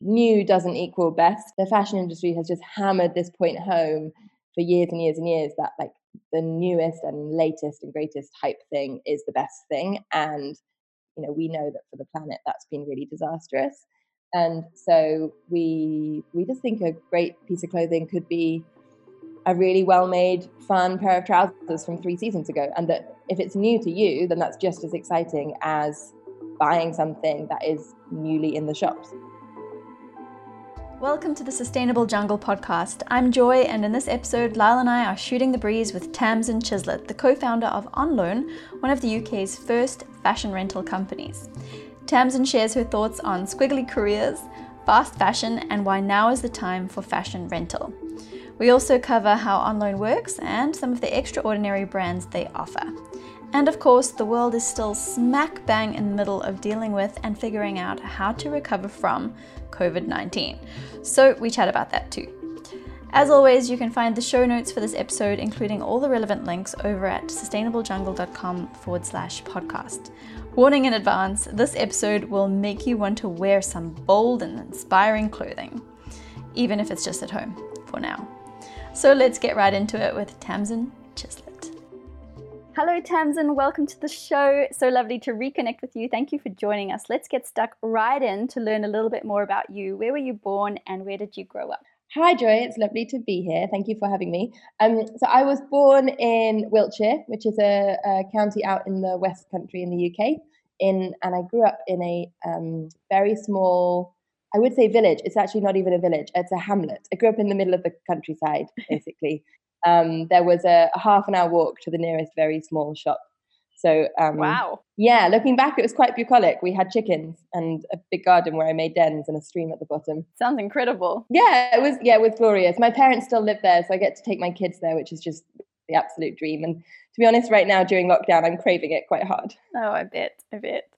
new doesn't equal best. The fashion industry has just hammered this point home for years and years and years that like the newest and latest and greatest hype thing is the best thing. And, you know, we know that for the planet that's been really disastrous. And so we we just think a great piece of clothing could be a really well made, fun pair of trousers from three seasons ago. And that if it's new to you, then that's just as exciting as buying something that is newly in the shops. Welcome to the Sustainable Jungle podcast. I'm Joy, and in this episode, Lyle and I are shooting the breeze with Tamsin Chislett, the co founder of OnLoan, one of the UK's first fashion rental companies. Tamsin shares her thoughts on squiggly careers, fast fashion, and why now is the time for fashion rental. We also cover how OnLoan works and some of the extraordinary brands they offer. And of course, the world is still smack bang in the middle of dealing with and figuring out how to recover from COVID 19. So we chat about that too. As always, you can find the show notes for this episode, including all the relevant links, over at sustainablejungle.com forward slash podcast. Warning in advance this episode will make you want to wear some bold and inspiring clothing, even if it's just at home for now. So let's get right into it with Tamsin Chislett. Hello, Tamsin. Welcome to the show. So lovely to reconnect with you. Thank you for joining us. Let's get stuck right in to learn a little bit more about you. Where were you born and where did you grow up? Hi, Joy. It's lovely to be here. Thank you for having me. Um, so I was born in Wiltshire, which is a, a, county out in the West Country in the UK. In and I grew up in a um, very small, I would say village. It's actually not even a village. It's a hamlet. I grew up in the middle of the countryside, basically um, there was a, a, half an hour walk to the nearest very small shop. So um, wow, yeah. Looking back, it was quite bucolic. We had chickens and a big garden where I made dens and a stream at the bottom. Sounds incredible. Yeah, it was. Yeah, it was glorious. My parents still live there, so I get to take my kids there, which is just the absolute dream. And to be honest, right now during lockdown, I'm craving it quite hard. Oh, I bet, I bet.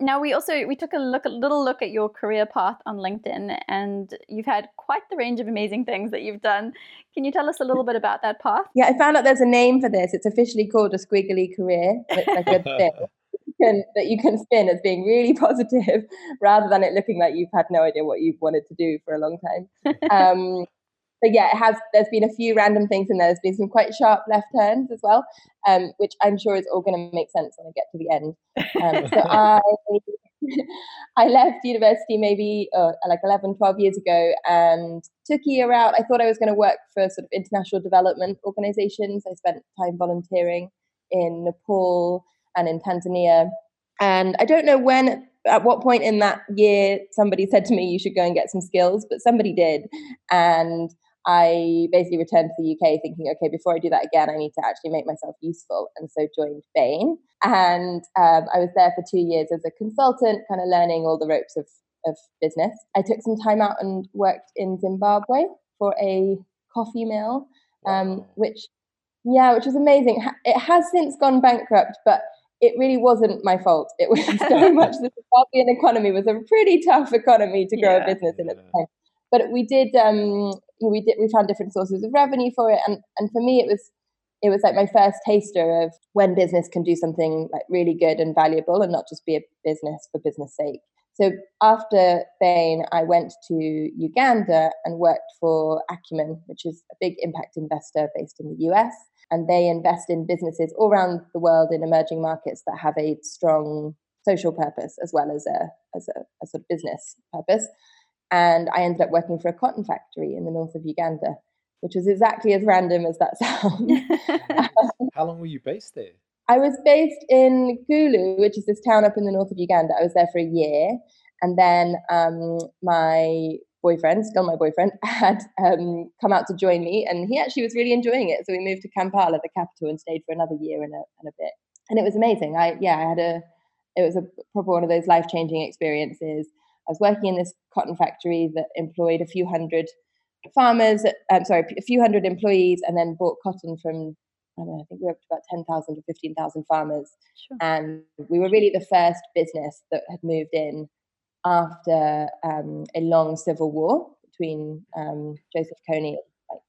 Now we also we took a look a little look at your career path on LinkedIn and you've had quite the range of amazing things that you've done. Can you tell us a little bit about that path? Yeah, I found out there's a name for this. It's officially called a squiggly career. It's like a thing can, that you can spin as being really positive rather than it looking like you've had no idea what you've wanted to do for a long time. Um, but yeah, it has. There's been a few random things in there. There's been some quite sharp left turns as well, um, which I'm sure is all going to make sense when I get to the end. Um, so I, I left university maybe uh, like 11, 12 years ago, and took a year out. I thought I was going to work for sort of international development organizations. I spent time volunteering in Nepal and in Tanzania, and I don't know when at what point in that year somebody said to me you should go and get some skills but somebody did and I basically returned to the UK thinking, okay, before I do that again, I need to actually make myself useful. And so joined Bain. And um, I was there for two years as a consultant, kind of learning all the ropes of, of business. I took some time out and worked in Zimbabwe for a coffee mill, um, which, yeah, which was amazing. It has since gone bankrupt, but it really wasn't my fault. It was very much the Zimbabwean economy was a pretty tough economy to grow yeah, a business in at the time but we did um, we did we found different sources of revenue for it, and and for me it was it was like my first taster of when business can do something like really good and valuable and not just be a business for business sake. So after Bain, I went to Uganda and worked for Acumen, which is a big impact investor based in the US. And they invest in businesses all around the world in emerging markets that have a strong social purpose as well as a, as a, a sort of business purpose. And I ended up working for a cotton factory in the north of Uganda, which was exactly as random as that sounds. How long were you based there? I was based in Gulu, which is this town up in the north of Uganda. I was there for a year. And then um, my boyfriend, still my boyfriend, had um, come out to join me. And he actually was really enjoying it. So we moved to Kampala, the capital, and stayed for another year and a, and a bit. And it was amazing. I, yeah, I had a, it was a proper one of those life changing experiences. I was working in this cotton factory that employed a few hundred farmers, I'm um, sorry, a few hundred employees, and then bought cotton from, I, know, I think we were up to about 10,000 to 15,000 farmers. Sure. And we were really the first business that had moved in after um, a long civil war between um, Joseph Kony, like,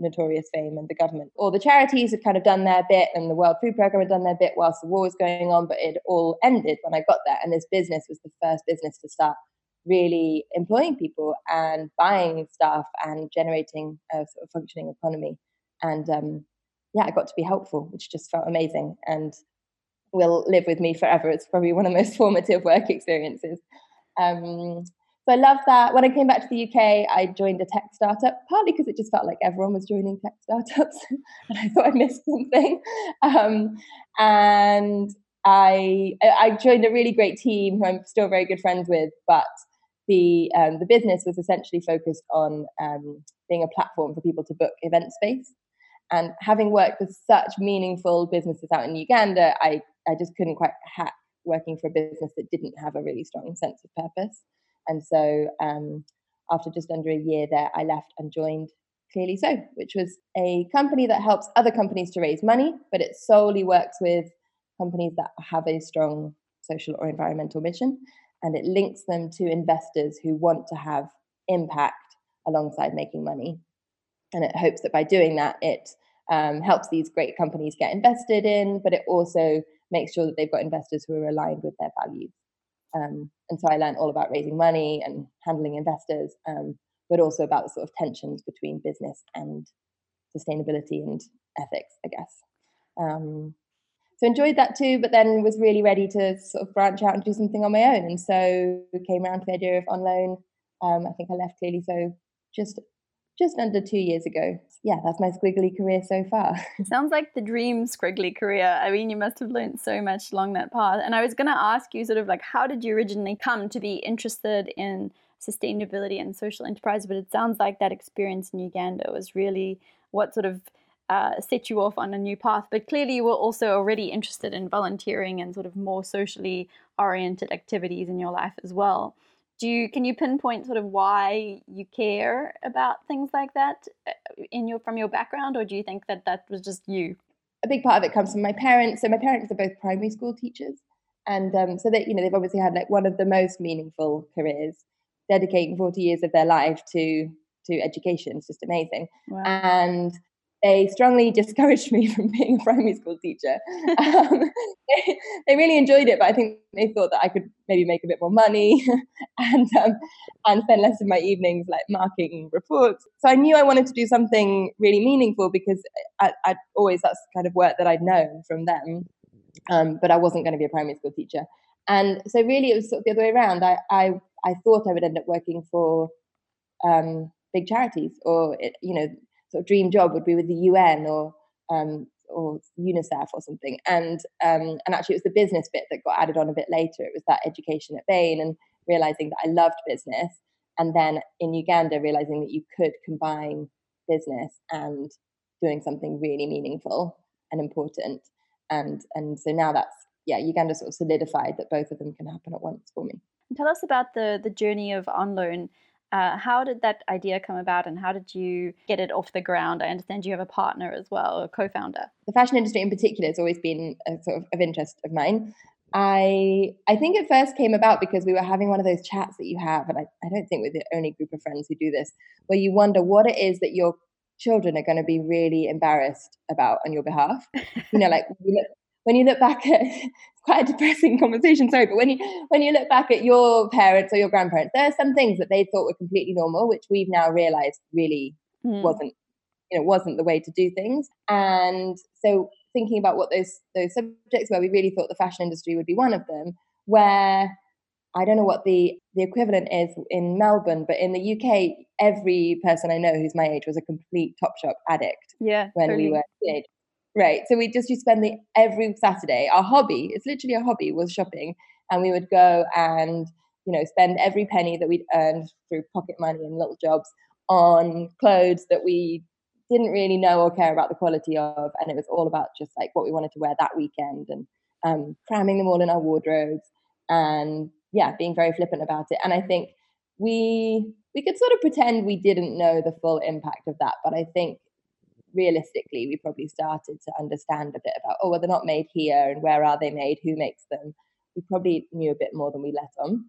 notorious fame, and the government. All the charities had kind of done their bit, and the World Food Programme had done their bit whilst the war was going on, but it all ended when I got there. And this business was the first business to start really employing people and buying stuff and generating a sort of functioning economy. And um, yeah, I got to be helpful, which just felt amazing and will live with me forever. It's probably one of the most formative work experiences. Um, so I love that. When I came back to the UK, I joined a tech startup, partly because it just felt like everyone was joining tech startups, and I thought I missed something. Um, and I I joined a really great team who I'm still very good friends with, but the um, the business was essentially focused on um, being a platform for people to book event space. And having worked with such meaningful businesses out in Uganda, I I just couldn't quite hack working for a business that didn't have a really strong sense of purpose. And so um, after just under a year there, I left and joined ClearlySo, which was a company that helps other companies to raise money, but it solely works with companies that have a strong social or environmental mission. And it links them to investors who want to have impact alongside making money. And it hopes that by doing that, it um, helps these great companies get invested in, but it also makes sure that they've got investors who are aligned with their values. Um, and so I learned all about raising money and handling investors, um, but also about the sort of tensions between business and sustainability and ethics, I guess. So enjoyed that too, but then was really ready to sort of branch out and do something on my own. And so came around to the idea of on loan. Um, I think I left ClearlySo just just under two years ago. Yeah, that's my squiggly career so far. Sounds like the dream squiggly career. I mean, you must have learned so much along that path. And I was going to ask you, sort of like, how did you originally come to be interested in sustainability and social enterprise? But it sounds like that experience in Uganda was really what sort of uh, set you off on a new path. But clearly, you were also already interested in volunteering and sort of more socially oriented activities in your life as well. Do you can you pinpoint sort of why you care about things like that uh, in your from your background? Or do you think that that was just you? A big part of it comes from my parents. So my parents are both primary school teachers. And um, so that you know they've obviously had like one of the most meaningful careers dedicating 40 years of their life to to education. It's just amazing. Wow. and they strongly discouraged me from being a primary school teacher. Um, they, they, really enjoyed it, but I think they thought that I could maybe make a bit more money and um, and spend less of my evenings like marking reports. So I knew I wanted to do something really meaningful because I, I always that's kind of work that I'd known from them, um, but I wasn't going to be a primary school teacher. And so really, it was sort of the other way around. I I, I thought I would end up working for um, big charities or you know sort of dream job would be with the UN or um, or UNICEF or something. And um, and actually, it was the business bit that got added on a bit later. It was that education at Bain and realizing that I loved business, and then in Uganda realizing that you could combine business and doing something really meaningful and important. And and so now that's yeah, Uganda sort of solidified that both of them can happen at once for me. Tell us about the the journey of On Loan uh, how did that idea come about and how did you get it off the ground? I understand you have a partner as well, a co founder. The fashion industry in particular has always been a sort of, of interest of mine. I I think it first came about because we were having one of those chats that you have, and I, I don't think we're the only group of friends who do this, where you wonder what it is that your children are going to be really embarrassed about on your behalf. You know, like you look, when you look back at quite a depressing conversation, sorry, but when you when you look back at your parents or your grandparents, there are some things that they thought were completely normal, which we've now realized really mm. wasn't, you know, wasn't the way to do things. And so thinking about what those those subjects where we really thought the fashion industry would be one of them, where I don't know what the the equivalent is in Melbourne, but in the UK, every person I know who's my age was a complete Topshop addict. Yeah, when totally. we were teenagers. Right. So we just used to spend the every Saturday. Our hobby, it's literally a hobby, was shopping. And we would go and, you know, spend every penny that we'd earned through pocket money and little jobs on clothes that we didn't really know or care about the quality of. And it was all about just like what we wanted to wear that weekend and um, cramming them all in our wardrobes and yeah, being very flippant about it. And I think we we could sort of pretend we didn't know the full impact of that, but I think realistically, we probably started to understand a bit about, oh, well, they're not made here and where are they made, who makes them. We probably knew a bit more than we let on.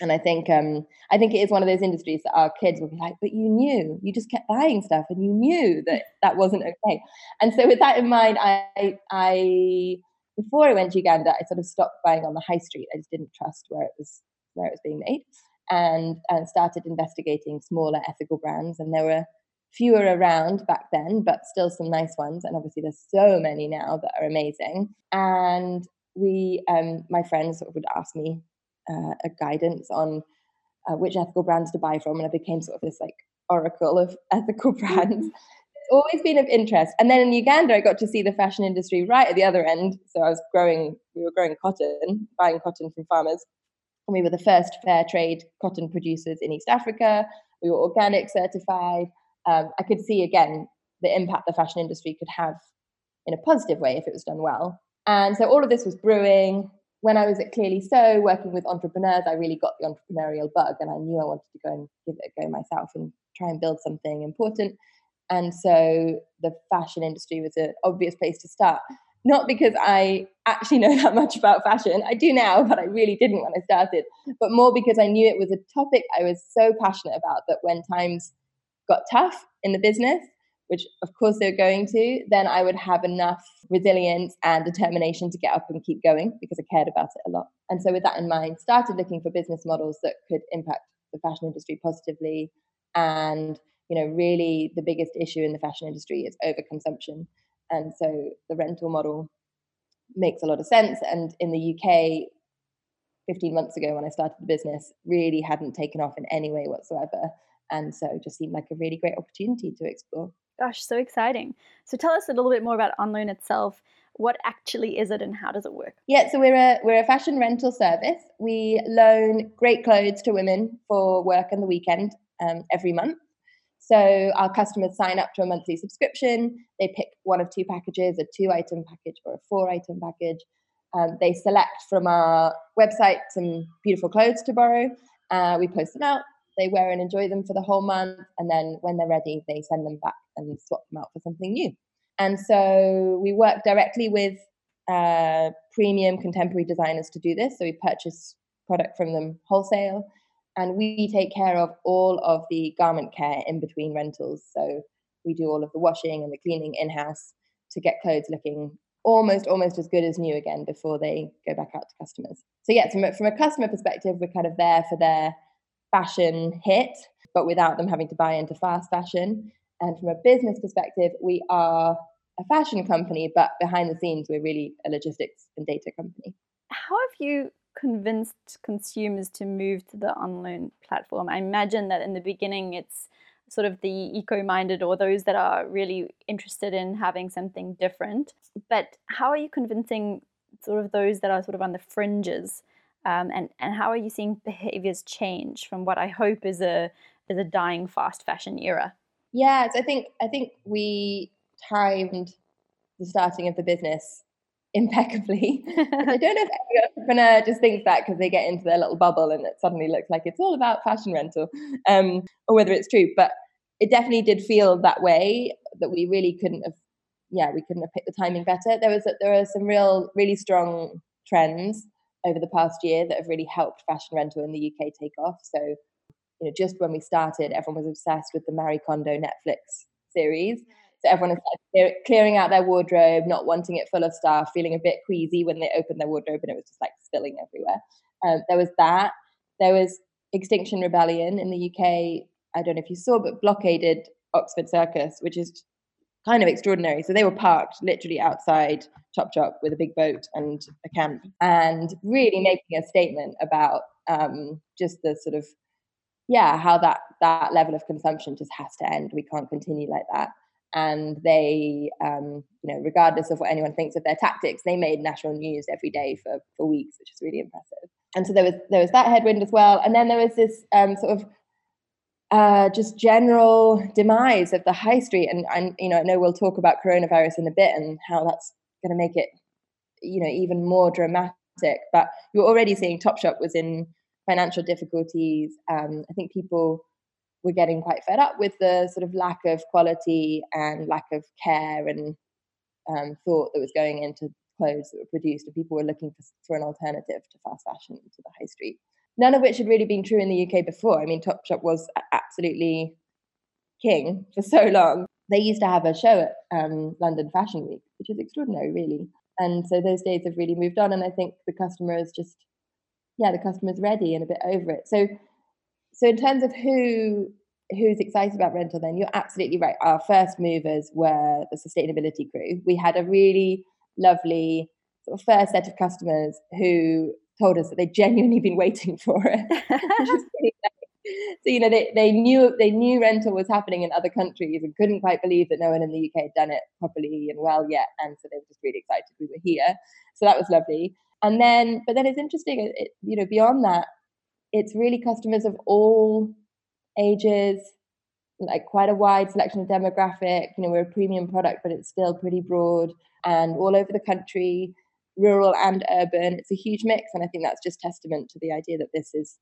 And I think um, I think it is one of those industries that our kids will be like, but you knew, you just kept buying stuff, and you knew that that wasn't okay. And so, with that in mind, I, I before I went to Uganda, I sort of stopped buying on the high street. I just didn't trust where it was where it was being made. and, and started investigating smaller ethical brands. And there were fewer around back then, but still some nice ones. And obviously, there's so many now that are amazing. And we, um, my friends, sort of would ask me uh, a guidance on uh, which ethical brands to buy from, and I became sort of this like oracle of ethical brands. it's always been of interest. And then in Uganda, I got to see the fashion industry right at the other end. So I was growing, we were growing cotton, buying cotton from farmers. And we were the first fair trade cotton producers in East Africa. We were organic certified. Um, I could see again the impact the fashion industry could have in a positive way if it was done well. And so all of this was brewing. When I was at ClearlySo, working with entrepreneurs, I really got the entrepreneurial bug and I knew I wanted to go and give it a go myself and try and build something important. And so the fashion industry was an obvious place to start. Not because I actually know that much about fashion, I do now, but I really didn't when I started, but more because I knew it was a topic I was so passionate about that when times got tough in the business, which of course they're going to, then I would have enough resilience and determination to get up and keep going because I cared about it a lot. And so with that in mind, started looking for business models that could impact the fashion industry positively. And, you know, really the biggest issue in the fashion industry is overconsumption. And so the rental model makes a lot of sense. And in the UK, 15 months ago when I started the business, really hadn't taken off in any way whatsoever. And so it just seemed like a really great opportunity to explore. Gosh, so exciting. So tell us a little bit more about OnLoan itself. What actually is it and how does it work? Yeah, so we're a we're a fashion rental service. We loan great clothes to women for work and the weekend um, every month. So our customers sign up to a monthly subscription. They pick one of two packages, a two item package or a four item package. Um, they select from our website some beautiful clothes to borrow. Uh, we post them out. They wear and enjoy them for the whole month. And then when they're ready, they send them back and swap them out for something new. And so we work directly with uh, premium contemporary designers to do this. So we purchase product from them wholesale and we take care of all of the garment care in between rentals. So we do all of the washing and the cleaning in house to get clothes looking almost almost as good as new again before they go back out to customers. So yeah, from a, from a customer perspective, we're kind of there for their fashion hit, but without them having to buy into fast fashion. And from a business perspective, we are a fashion company, but behind the scenes, we're really a logistics and data company. How have you convinced consumers to move to the online platform? I imagine that in the beginning, it's sort of the eco minded or those that are really interested in having something different. But how are you convincing sort of those that are sort of on the fringes? Um, and, and how are you seeing behaviors change from what I hope is a is a dying fast fashion era? Yes, I think I think we timed the starting of the business impeccably. I don't know if every entrepreneur just thinks that because they get into their little bubble and it suddenly looks like it's all about fashion rental, um, or whether it's true. But it definitely did feel that way that we really couldn't have, yeah, we couldn't have picked the timing better. There was a, there are some real, really strong trends over the past year that have really helped fashion rental in the UK take off. So, you know, just when we started, everyone was obsessed with the Marie Kondo Netflix series. So everyone is clearing out their wardrobe, not wanting it full of stuff, feeling a bit queasy when they opened their wardrobe and it was just like spilling everywhere. Um, there was that. There was Extinction Rebellion in the UK. I don't know if you saw, but blockaded Oxford Circus, which is kind of extraordinary. So they were parked literally outside Topshop with a big boat and a camp, and really making a statement about um, just the sort of yeah how that that level of consumption just has to end. We can't continue like that and they, um, you know, regardless of what anyone thinks of their tactics, they made national news every day for for weeks, which is really impressive. And so there was there was that headwind as well, and then there was this um, sort of uh, just general demise of the high street. And, and you know, I know we'll talk about coronavirus in a bit and how that's going to make it, you know, even more dramatic. But you're already seeing Topshop was in financial difficulties. Um, I think people were getting quite fed up with the sort of lack of quality and lack of care and um, thought that was going into clothes that were produced, and people were looking for, for an alternative to fast fashion to the high street. None of which had really been true in the UK before. I mean, Topshop was absolutely king for so long. They used to have a show at um, London Fashion Week, which is extraordinary, really. And so those days have really moved on, and I think the customer is just, yeah, the customer's ready and a bit over it. So so in terms of who who's excited about rental, then you're absolutely right. Our first movers were the sustainability crew. We had a really lovely sort of first set of customers who told us that they'd genuinely been waiting for it. so you know they, they knew they knew rental was happening in other countries and couldn't quite believe that no one in the UK had done it properly and well yet and so they were just really excited we were here. So that was lovely. And then but then it's interesting it, you know beyond that it's really customers of all ages like quite a wide selection of demographic. You know we're a premium product but it's still pretty broad and all over the country rural and urban it's a huge mix and i think that's just testament to the idea that this is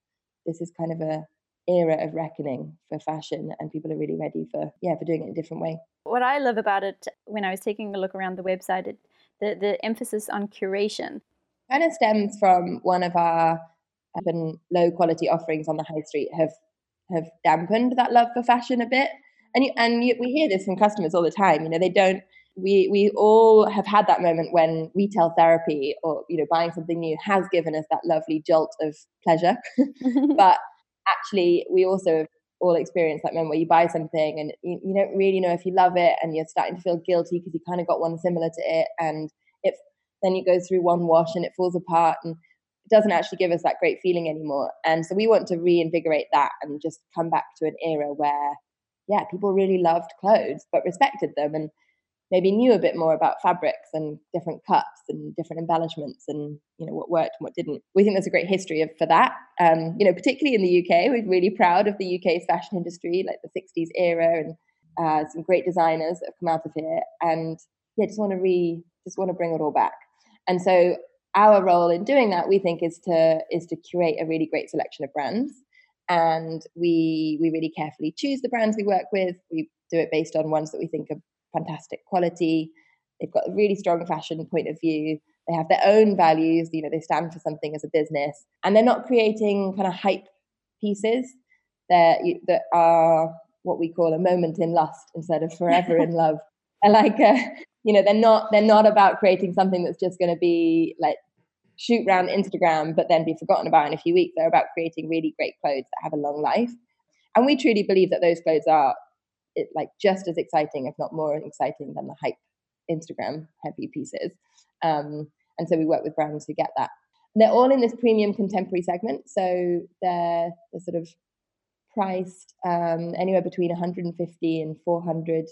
this is kind of a era of reckoning for fashion and people are really ready for yeah for doing it a different way. What i love about it when i was taking a look around the website it, the, the emphasis on curation. Kind of stems from one of our and low quality offerings on the high street have have dampened that love for fashion a bit. And you, and you, we hear this from customers all the time you know they don't we we all have had that moment when retail therapy or you know buying something new has given us that lovely jolt of pleasure. But actually we also have all experience that moment where you buy something and you, you don't really know if you love it and you're starting to feel guilty because you kind of got one similar to it and it then you go through one wash and it falls apart and it doesn't actually give us that great feeling anymore. And so we want to reinvigorate that and just come back to an era where yeah people really loved clothes but respected them and maybe knew a bit more about fabrics and different cuts and different embellishments and you know what worked and what didn't. We think there's a great history of, for that. Um, you know, particularly in the UK, we're really proud of the UK's fashion industry, like the '60s era, and uh, some great designers that have come out of here. And yeah, just want to re, just want to bring it all back. And so our role in doing that, we think, is to is to curate a really great selection of brands. And we we really carefully choose the brands we work with. We do it based on ones that we think are fantastic quality. They've got a really strong fashion point of view. They have their own values. You know, they stand for something as a business, and they're not creating kind of hype pieces that that are what we call a moment in lust instead of forever in love. And like, uh, you know, they're not they're not about creating something that's just going to be like shoot around Instagram, but then be forgotten about in a few weeks. They're about creating really great clothes that have a long life. And we truly believe that those clothes are it like just as exciting, if not more exciting, than the hype Instagram heavy pieces. Um, and so we work with brands who get that. And they're all in this premium contemporary segment, so they're they're sort of priced um, anywhere between 150 and 400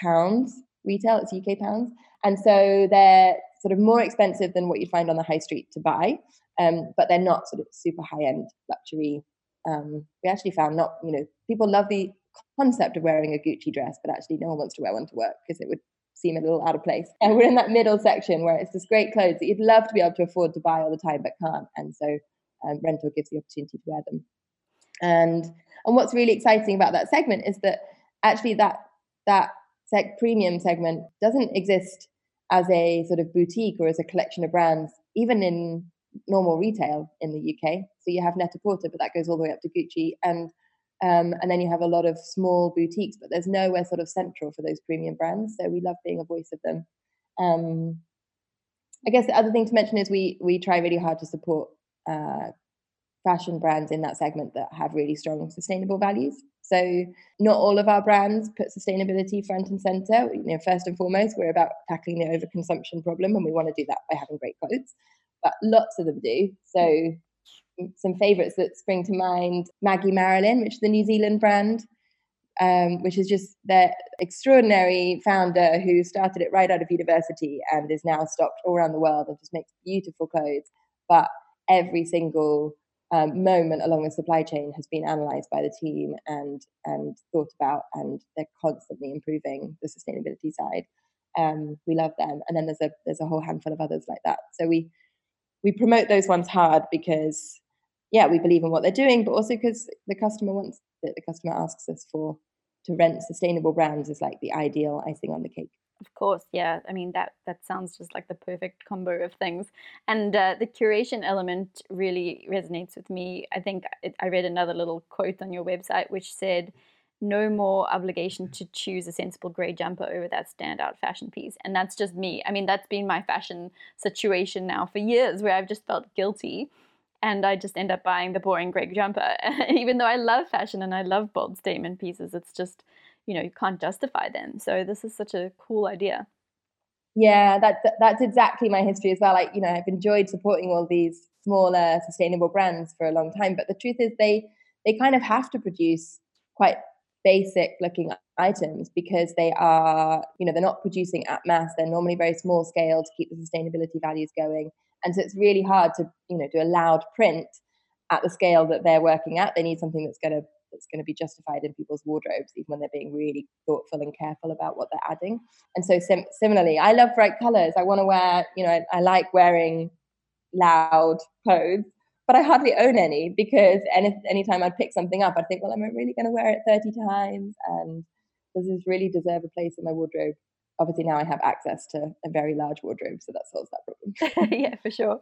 pounds retail. It's UK pounds, and so they're sort of more expensive than what you find on the high street to buy, um, but they're not sort of super high end luxury. Um, we actually found not you know people love the concept of wearing a Gucci dress, but actually no one wants to wear one to work because it would seem a little out of place. And we're in that middle section where it's just great clothes that you'd love to be able to afford to buy all the time, but can't. And so um, rental gives the opportunity to wear them. And and what's really exciting about that segment is that actually that that sec premium segment doesn't exist as a sort of boutique or as a collection of brands, even in normal retail in the UK. So you have Net-a-Porter, but that goes all the way up to Gucci. And um, and then you have a lot of small boutiques, but there's nowhere sort of central for those premium brands. So we love being a voice of them. Um, I guess the other thing to mention is we we try really hard to support uh, fashion brands in that segment that have really strong sustainable values. So not all of our brands put sustainability front and center. You know, first and foremost, we're about tackling the overconsumption problem, and we want to do that by having great clothes. But lots of them do. So some favorites that spring to mind Maggie Marilyn, which is the New Zealand brand, um, which is just their extraordinary founder who started it right out of university and is now stocked all around the world and just makes beautiful clothes. But every single um, moment along the supply chain has been analyzed by the team and and thought about, and they're constantly improving the sustainability side. Um, we love them, and then there's a there's a whole handful of others like that. So we we promote those ones hard because yeah, we believe in what they're doing, but also because the customer wants that the customer asks us for to rent sustainable brands is like the ideal icing on the cake. Of course, yeah. I mean that that sounds just like the perfect combo of things, and uh, the curation element really resonates with me. I think it, I read another little quote on your website which said, "No more obligation to choose a sensible grey jumper over that standout fashion piece," and that's just me. I mean, that's been my fashion situation now for years, where I've just felt guilty and I just end up buying the boring grey jumper. Even though I love fashion and I love bold statement pieces, it's just, you know, you can't justify them. So this is such a cool idea. Yeah, that's that's exactly my history as well. Like, you know, I've enjoyed supporting all these smaller sustainable brands for a long time, but the truth is they they kind of have to produce quite basic looking items because they are, you know, they're not producing at mass. They're normally very small scale to keep the sustainability values going. And so it's really hard to, you know, do a loud print at the scale that they're working at. They need something that's going to that's going to be justified in people's wardrobes, even when they're being really thoughtful and careful about what they're adding. And so, sim- similarly, I love bright colors. I want to wear, you know, I, I like wearing loud clothes, but I hardly own any because any anytime I'd pick something up, I'd think, well, am I really going to wear it 30 times? And does this really deserve a place in my wardrobe? Obviously, now I have access to a very large wardrobe, so that solves that problem. yeah, for sure.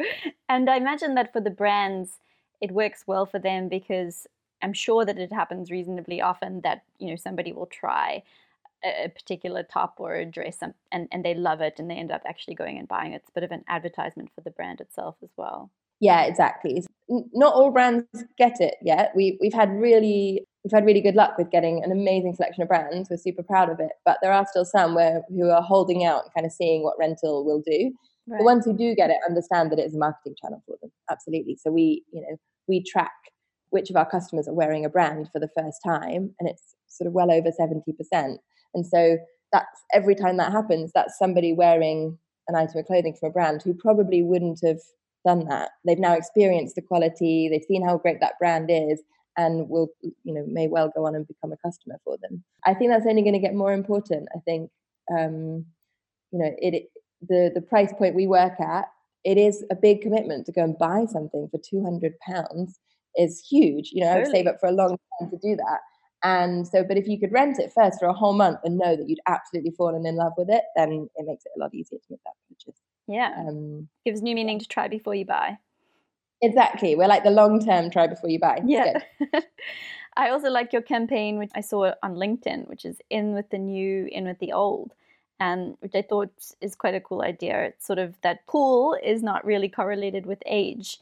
And I imagine that for the brands, it works well for them because I'm sure that it happens reasonably often that you know somebody will try a, particular top or a dress and, and, and they love it and they end up actually going and buying it. It's a bit of an advertisement for the brand itself as well. Yeah, exactly. Not all brands get it yet. We we've had really we've had really good luck with getting an amazing selection of brands. We're super proud of it, but there are still some where who are holding out and kind of seeing what rental will do. Right. The ones who do get it understand that it's a marketing channel for them. Absolutely. So we, you know, we track which of our customers are wearing a brand for the first time, and it's sort of well over 70%. And so that's every time that happens, that's somebody wearing an item of clothing from a brand who probably wouldn't have done that. They've now experienced the quality, they've seen how great that brand is, and will, you know, may well go on and become a customer for them. I think that's only going to get more important. I think, um, you know, it the the price point we work at, it is a big commitment to go and buy something for two hundred pounds is huge. You know, I would save up for a long time to do that. And so, but if you could rent it first for a whole month and know that you'd absolutely fallen in love with it, then it makes it a lot easier to make that purchase. Yeah. Um, Gives new meaning to try before you buy. Exactly. We're like the long term try before you buy. Yeah. I also like your campaign, which I saw on LinkedIn, which is in with the new, in with the old. And which I thought is quite a cool idea. It's sort of that pool is not really correlated with age.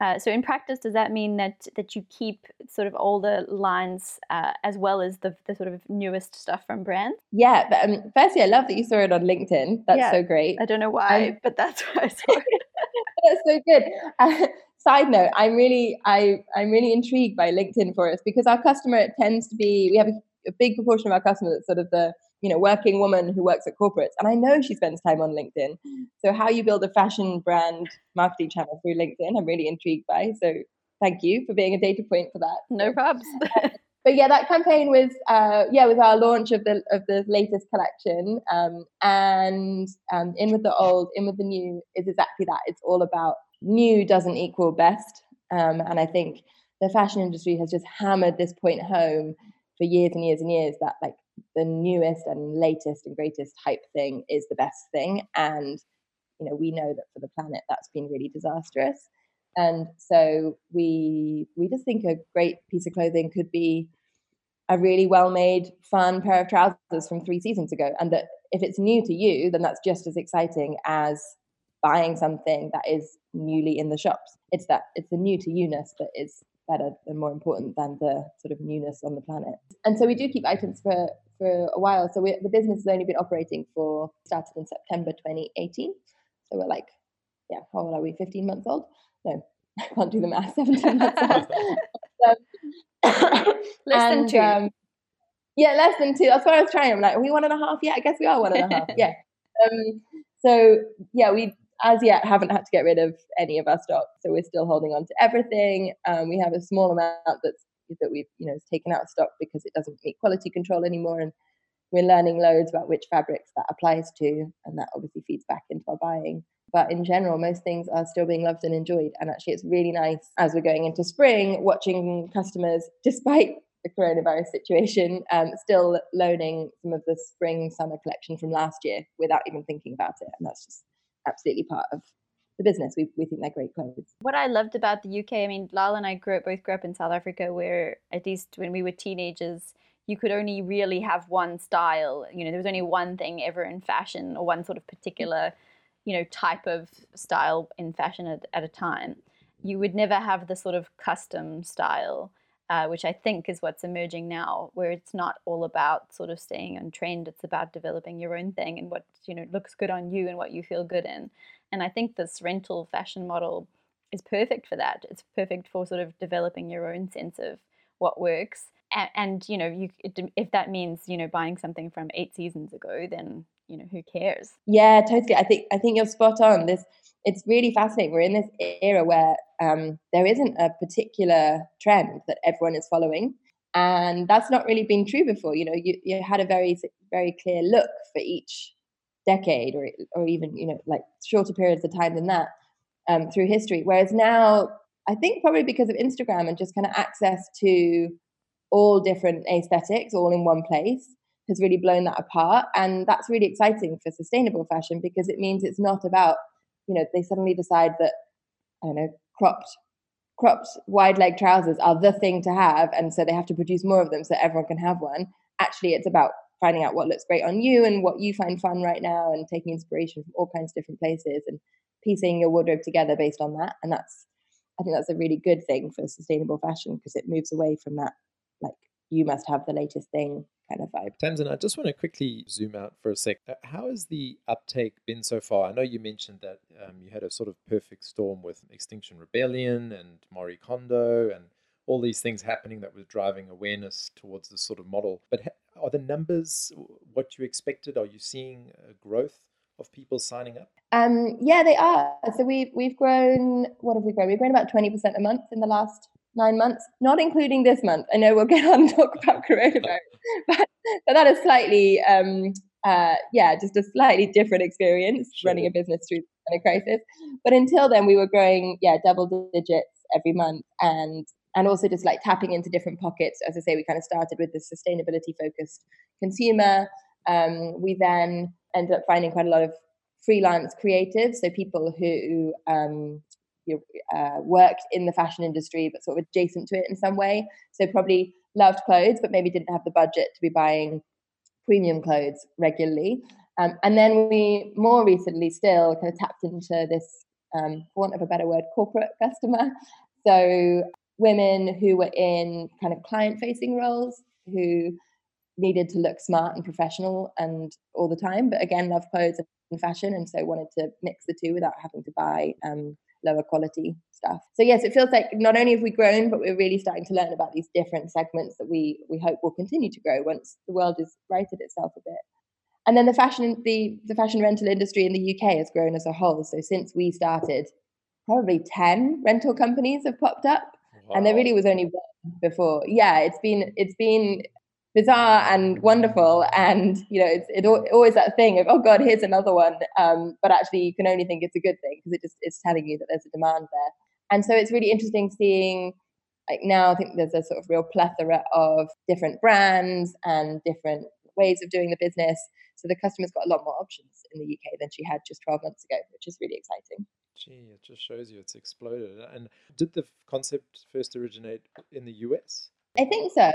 Uh, so in practice, does that mean that that you keep sort of all the lines uh, as well as the, the sort of newest stuff from brands? Yeah, but um, firstly, I love that you saw it on LinkedIn. That's yeah, so great. I don't know why, um, but that's why I saw it. that's so good. Uh, side note, I'm really I I'm really intrigued by LinkedIn for us because our customer tends to be we have a, a big proportion of our customers that's sort of the you know working woman who works at corporates and i know she spends time on linkedin. So how you build a fashion brand marketing channel through linkedin i'm really intrigued by. So thank you for being a data point for that. No problems but yeah that campaign was uh, yeah was our launch of the of the latest collection. Um, and um, in with the old in with the new is exactly that. It's all about new doesn't equal best. Um, and i think the fashion industry has just hammered this point home for years and years and years that like the newest and latest and greatest hype thing is the best thing. And you know we know that for the planet that's been really disastrous. And so we we just think a great piece of clothing could be a really well made fun pair of trousers from 3 seasons ago. And that if it's new to you then that's just as exciting as buying something that is newly in the shops. It's that it's the new to you-ness that is better and more important than the sort of newness on the planet. And so we do keep items for for a while. So we, the business has only been operating for started in September 2018. So we're like, yeah, how old are we? 15 months old? No, I can't do the math. 17 months old. less and, than two. Um, yeah, less than two. That's what I was trying. I'm like, are we one and a half? Yeah, I guess we are one and a half. Yeah. Um, so yeah, we as yet haven't had to get rid of any of our stock, so we're still holding on to everything. Um, we have a small amount that's that we've you know taken out of stock because it doesn't meet quality control anymore, and we're learning loads about which fabrics that applies to, and that obviously feeds back into our buying. But in general, most things are still being loved and enjoyed, and actually, it's really nice as we're going into spring watching customers, despite the coronavirus situation, um, still loaning some of the spring summer collection from last year without even thinking about it, and that's just absolutely part of the business. We, we think they're great clothes. What I loved about the UK, I mean, Lyle and I grew up, both grew up in South Africa, where at least when we were teenagers, you could only really have one style. You know, there was only one thing ever in fashion or one sort of particular, you know, type of style in fashion at, at a time. you would never have the sort of custom style uh, which I think is what's emerging now, where it's not all about sort of staying on trend. It's about developing your own thing and what you know looks good on you and what you feel good in. And I think this rental fashion model is perfect for that. It's perfect for sort of developing your own sense of what works. And, and you know, you if that means you know buying something from eight seasons ago, then you know who cares? Yeah, totally. I think I think you're spot on. This it's really fascinating. We're in this era where um, there isn't a particular trend that everyone is following, and that's not really been true before. You know, you, you had a very very clear look for each decade, or or even you know like shorter periods of time than that um, through history. Whereas now, I think probably because of Instagram and just kind of access to all different aesthetics all in one place has really blown that apart and that's really exciting for sustainable fashion because it means it's not about you know they suddenly decide that I don't know cropped cropped wide leg trousers are the thing to have, and so they have to produce more of them so everyone can have one. Actually, it's about finding out what looks great on you and what you find fun right now, and taking inspiration from all kinds of different places and piecing your wardrobe together based on that. And that's I think that's a really good thing for sustainable fashion because it moves away from that like you must have the latest thing kind of vibe. Tamsin, I just want to quickly zoom out for a sec. Uh, how has the uptake been so far? I know you mentioned that um, you had a sort of perfect storm with Extinction Rebellion and Marie Kondo and all these things happening that was driving awareness towards this sort of model. But are the numbers what you expected? Are you seeing a growth of people signing up? Um, yeah, they are. So we've we've grown. What have we grown? We've grown about twenty percent a month in the last nine months, not including this month. I know we'll get on and talk about coronavirus, but, but that is slightly, um, uh, yeah, just a slightly different experience sure. running a business through a crisis. But until then, we were growing, yeah, double digits every month, and and also just like tapping into different pockets. As I say, we kind of started with the sustainability focused consumer. Um, we then ended up finding quite a lot of freelance creatives, so people who um, you know, uh, worked in the fashion industry but sort of adjacent to it in some way. So probably loved clothes, but maybe didn't have the budget to be buying premium clothes regularly. Um, and then we more recently still kind of tapped into this, um, for want of a better word, corporate customer. So women who were in kind of client facing roles who needed to look smart and professional and all the time, but again, love clothes and fashion. And so wanted to mix the two without having to buy um, lower quality stuff. So yes, it feels like not only have we grown, but we're really starting to learn about these different segments that we we hope will continue to grow once the world has righted itself a bit. And then the fashion the the fashion rental industry in the UK has grown as a whole. So since we started, probably ten rental companies have popped up, wow. and there really was only one before. Yeah, it's been it's been bizarre and wonderful and you know it's it, always that thing of oh god here's another one um, but actually you can only think it's a good thing because it just it's telling you that there's a demand there and so it's really interesting seeing like now i think there's a sort of real plethora of different brands and different ways of doing the business so the customer's got a lot more options in the uk than she had just 12 months ago which is really exciting Gee, it just shows you it's exploded. And did the concept first originate in the US? I think so.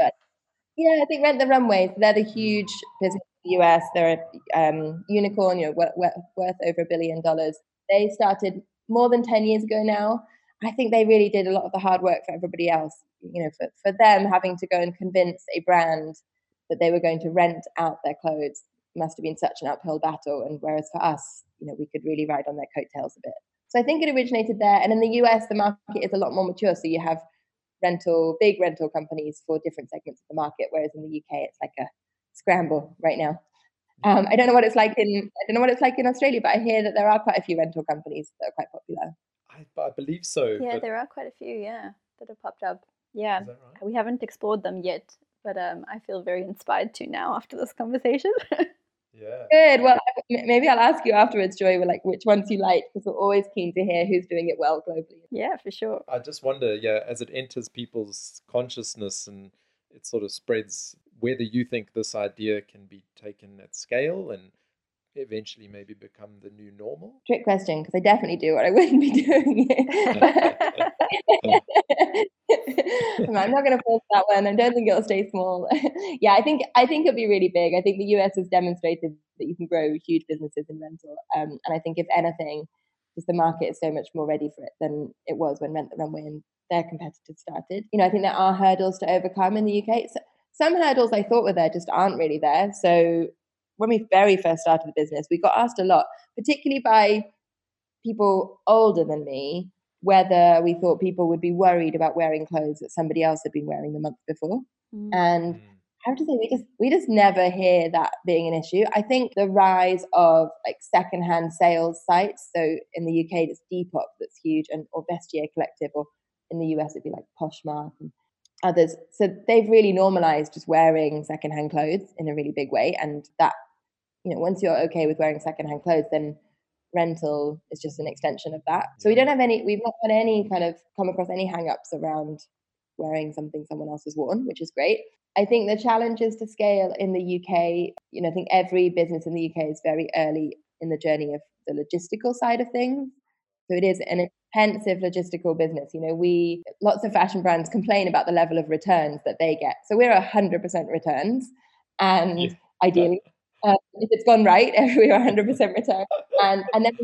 Yeah, I think Rent the Runways, they're the huge business in the US. They're a um, unicorn, you know, worth, worth over a billion dollars. They started more than 10 years ago now. I think they really did a lot of the hard work for everybody else. You know, for, for them having to go and convince a brand that they were going to rent out their clothes must have been such an uphill battle. And whereas for us, you know, we could really ride on their coattails a bit. So I think it originated there. And in the US, the market is a lot more mature. So you have rental, big rental companies for different segments of the market, whereas in the UK it's like a scramble right now. Um, I don't know what it's like in I don't know what it's like in Australia, but I hear that there are quite a few rental companies that are quite popular. I, I believe so. Yeah, there are quite a few. Yeah, that have popped up. Yeah, right? we haven't explored them yet, but um, I feel very inspired to now after this conversation. Yeah. Good. Well, maybe I'll ask you afterwards, Joy, like which ones you like, because we're always keen to hear who's doing it well globally. Yeah, for sure. I just wonder, yeah, as it enters people's consciousness and it sort of spreads, whether you think this idea can be taken at scale and eventually maybe become the new normal? Trick question, because I definitely do what I wouldn't be doing it. I'm not going to force that one. I don't think it'll stay small. yeah, I think I think it'll be really big. I think the US has demonstrated that you can grow huge businesses in rental, um, and I think if anything, just the market is so much more ready for it than it was when Rent the Runway and their competitors started. You know, I think there are hurdles to overcome in the UK. So some hurdles I thought were there just aren't really there. So when we very first started the business, we got asked a lot, particularly by people older than me, whether we thought people would be worried about wearing clothes that somebody else had been wearing the month before. Mm. And mm. how to say we just we just never hear that being an issue. I think the rise of like secondhand sales sites, so in the UK it's Depop that's huge, and or Vestiaire Collective, or in the US it'd be like Poshmark and others. So they've really normalized just wearing secondhand clothes in a really big way, and that you know once you're okay with wearing secondhand clothes, then rental is just an extension of that. So we don't have any, we've not had any kind of come across any hangups around wearing something someone else has worn, which is great. I think the challenges to scale in the UK, you know, I think every business in the UK is very early in the journey of the logistical side of things. So it is an intensive logistical business. You know, we lots of fashion brands complain about the level of returns that they get. So we're 100% returns, and yeah. ideally um, if it's gone right, we are 100% return. And, and then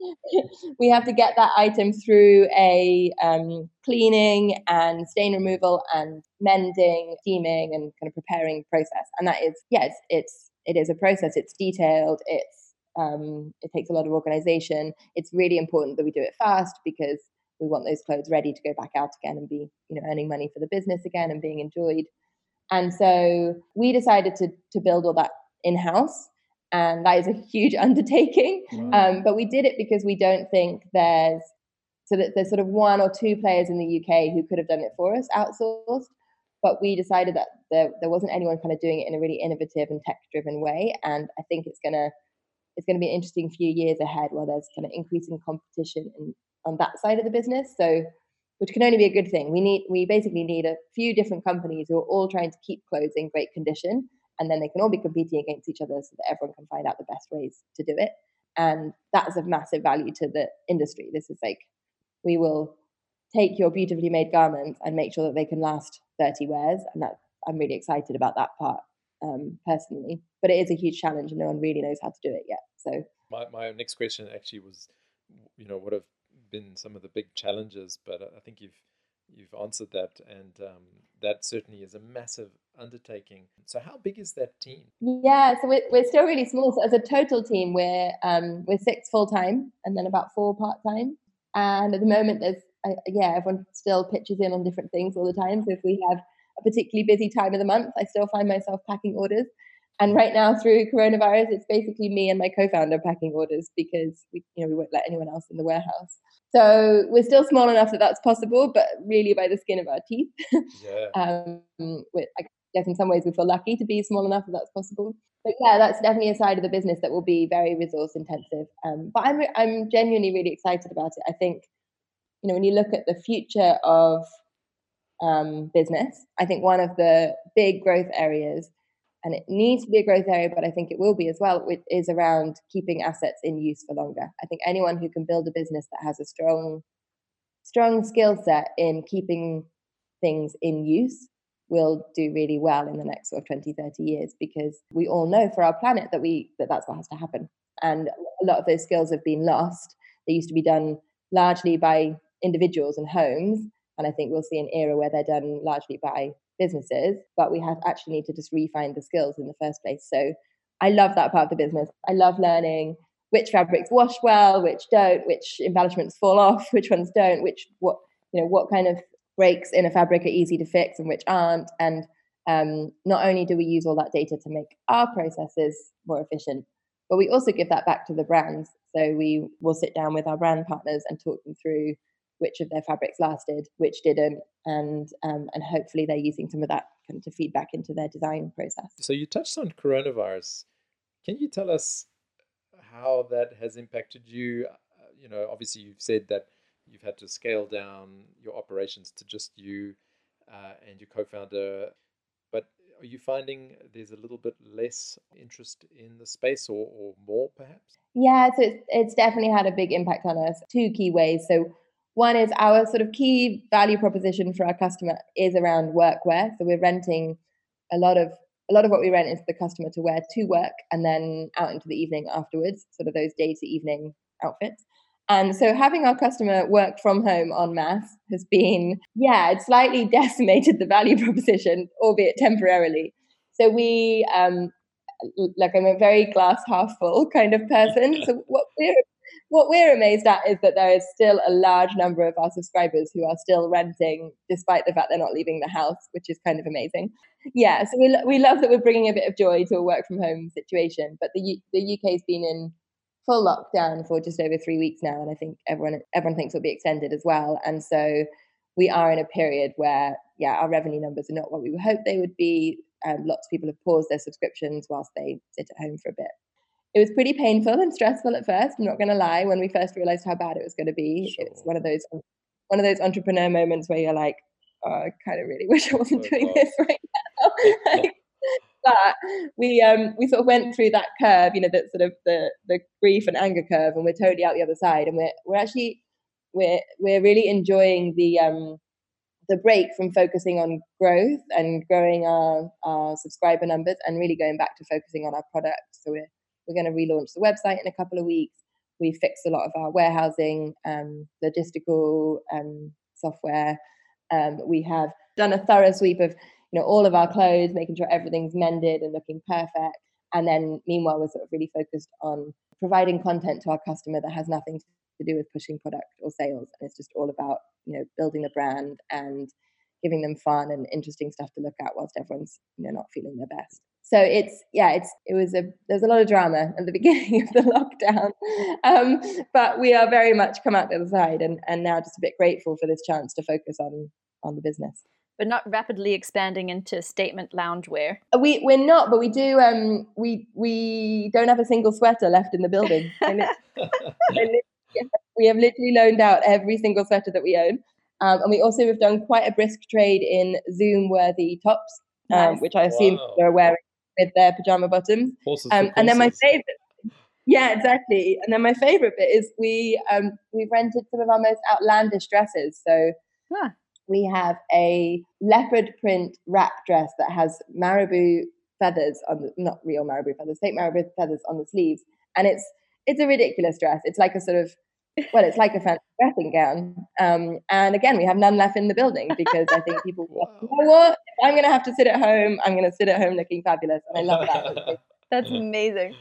we have to get that item through a um, cleaning and stain removal and mending, steaming, and kind of preparing process. And that is, yes, it's it is a process. It's detailed. It's um, it takes a lot of organization. It's really important that we do it fast because we want those clothes ready to go back out again and be you know earning money for the business again and being enjoyed. And so we decided to to build all that in house. And that is a huge undertaking. Um, but we did it because we don't think there's so that there's sort of one or two players in the UK who could have done it for us outsourced. But we decided that there, there wasn't anyone kind of doing it in a really innovative and tech driven way. And I think it's gonna it's gonna be an interesting few years ahead where there's kind of increasing competition in, on that side of the business. So which can only be a good thing. We need we basically need a few different companies who are all trying to keep clothes in great condition and then they can all be competing against each other so that everyone can find out the best ways to do it and that's of massive value to the industry this is like we will take your beautifully made garments and make sure that they can last 30 wears and that i'm really excited about that part um, personally but it is a huge challenge and no one really knows how to do it yet so my, my next question actually was you know what have been some of the big challenges but i think you've you've answered that, and um, that certainly is a massive undertaking. So, how big is that team? Yeah, so we're, we're still really small. So, as a total team, we're um, we're six full time, and then about four part time. And at the moment, there's uh, yeah, everyone still pitches in on different things all the time. So, if we have a particularly busy time of the month, I still find myself packing orders. And right now, through coronavirus, it's basically me and my co-founder packing orders because we, you know, we won't let anyone else in the warehouse. So we're still small enough that that's possible, but really by the skin of our teeth. Yeah. um, I guess in some ways we feel lucky to be small enough that that's possible. But yeah, that's definitely a side of the business that will be very resource intensive. Um, but I'm I'm genuinely really excited about it. I think, you know, when you look at the future of um, business, I think one of the big growth areas and it needs to be a growth area, but I think it will be as well, is around keeping assets in use for longer. I think anyone who can build a business that has a strong, strong skill set in keeping things in use will do really well in the next sort of 20, 30 years because we all know for our planet that we that that's what has to happen. And a lot of those skills have been lost. They used to be done largely by individuals and homes. And I think we'll see an era where they're done largely by businesses, but we have actually need to just refine the skills in the first place. So I love that part of the business. I love learning which fabrics wash well, which don't, which embellishments fall off, which ones don't, which what you know what kind of breaks in a fabric are easy to fix and which aren't. And um, not only do we use all that data to make our processes more efficient, but we also give that back to the brands. So we will sit down with our brand partners and talk them through which of their fabrics lasted, which didn't, and um, and hopefully they're using some of that kind of to feed back into their design process. So you touched on coronavirus. Can you tell us how that has impacted you? Uh, you know, obviously you've said that you've had to scale down your operations to just you uh, and your co-founder, but are you finding there's a little bit less interest in the space or, or more perhaps? Yeah, so it's, it's definitely had a big impact on us. Two key ways. So one is our sort of key value proposition for our customer is around workwear. So we're renting a lot of a lot of what we rent is the customer to wear to work and then out into the evening afterwards, sort of those day to evening outfits. And so having our customer work from home en masse has been, yeah, it's slightly decimated the value proposition, albeit temporarily. So we, um, like I'm a very glass half full kind of person. So what we're what we're amazed at is that there is still a large number of our subscribers who are still renting, despite the fact they're not leaving the house, which is kind of amazing. Yeah, so we we love that we're bringing a bit of joy to a work from home situation. But the U- the UK's been in full lockdown for just over three weeks now, and I think everyone everyone thinks it'll be extended as well. And so we are in a period where yeah, our revenue numbers are not what we would hope they would be. Um, lots of people have paused their subscriptions whilst they sit at home for a bit. It was pretty painful and stressful at first. I'm not going to lie. When we first realized how bad it was going to be, sure. it's one of those one of those entrepreneur moments where you're like, oh, I kind of really wish I wasn't oh, doing this right now. like, but we um we sort of went through that curve, you know, that sort of the the grief and anger curve, and we're totally out the other side. And we're we're actually we're we're really enjoying the um the break from focusing on growth and growing our, our subscriber numbers and really going back to focusing on our product. So we're we're going to relaunch the website in a couple of weeks. We fixed a lot of our warehousing, um, logistical um, software. Um, we have done a thorough sweep of you know all of our clothes, making sure everything's mended and looking perfect. And then meanwhile, we're sort of really focused on providing content to our customer that has nothing to do with pushing product or sales, and it's just all about you know building the brand and giving them fun and interesting stuff to look at whilst everyone's you know not feeling their best so it's yeah it's it was a there's a lot of drama at the beginning of the lockdown um, but we are very much come out the other side and and now just a bit grateful for this chance to focus on on the business but not rapidly expanding into statement loungewear. Uh, we we're not, but we do. Um, we we don't have a single sweater left in the building. we have literally loaned out every single sweater that we own, um, and we also have done quite a brisk trade in Zoom worthy tops, um, which I assume wow. they're wearing with their pajama bottoms. Um, and then my favorite, yeah, exactly. And then my favorite bit is we um, we've rented some of our most outlandish dresses. So huh. we have a leopard print wrap dress that has marabou feathers on the not real marabou feathers, fake marabou feathers on the sleeves, and it's it's a ridiculous dress. It's like a sort of well, it's like a fancy dressing gown. Um, and again, we have none left in the building because I think people, you know what? If I'm going to have to sit at home, I'm going to sit at home looking fabulous. And I love that. That's amazing.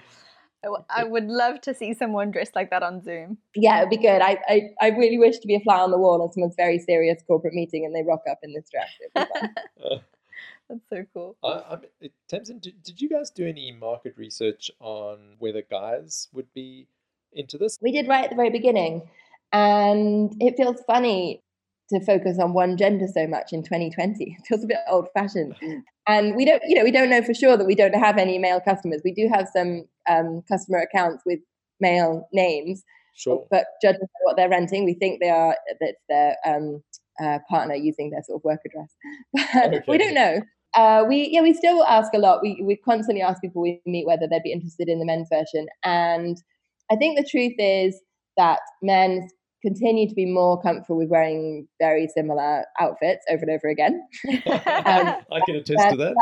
I would love to see someone dressed like that on Zoom. Yeah, it'd be good. I, I, I really wish to be a fly on the wall at someone's very serious corporate meeting and they rock up in this dress. That's so cool. Uh, I Tamsin, did, did you guys do any market research on whether guys would be into this? We did right at the very beginning. And it feels funny to focus on one gender so much in 2020. It feels a bit old fashioned. And we don't, you know, we don't know for sure that we don't have any male customers. We do have some um, customer accounts with male names. Sure. But judging by what they're renting, we think they are that's their um, uh, partner using their sort of work address. But okay. we don't know. Uh, we yeah we still ask a lot. We we constantly ask people we meet whether they'd be interested in the men's version, and I think the truth is that men continue to be more comfortable with wearing very similar outfits over and over again. um, I can attest to that.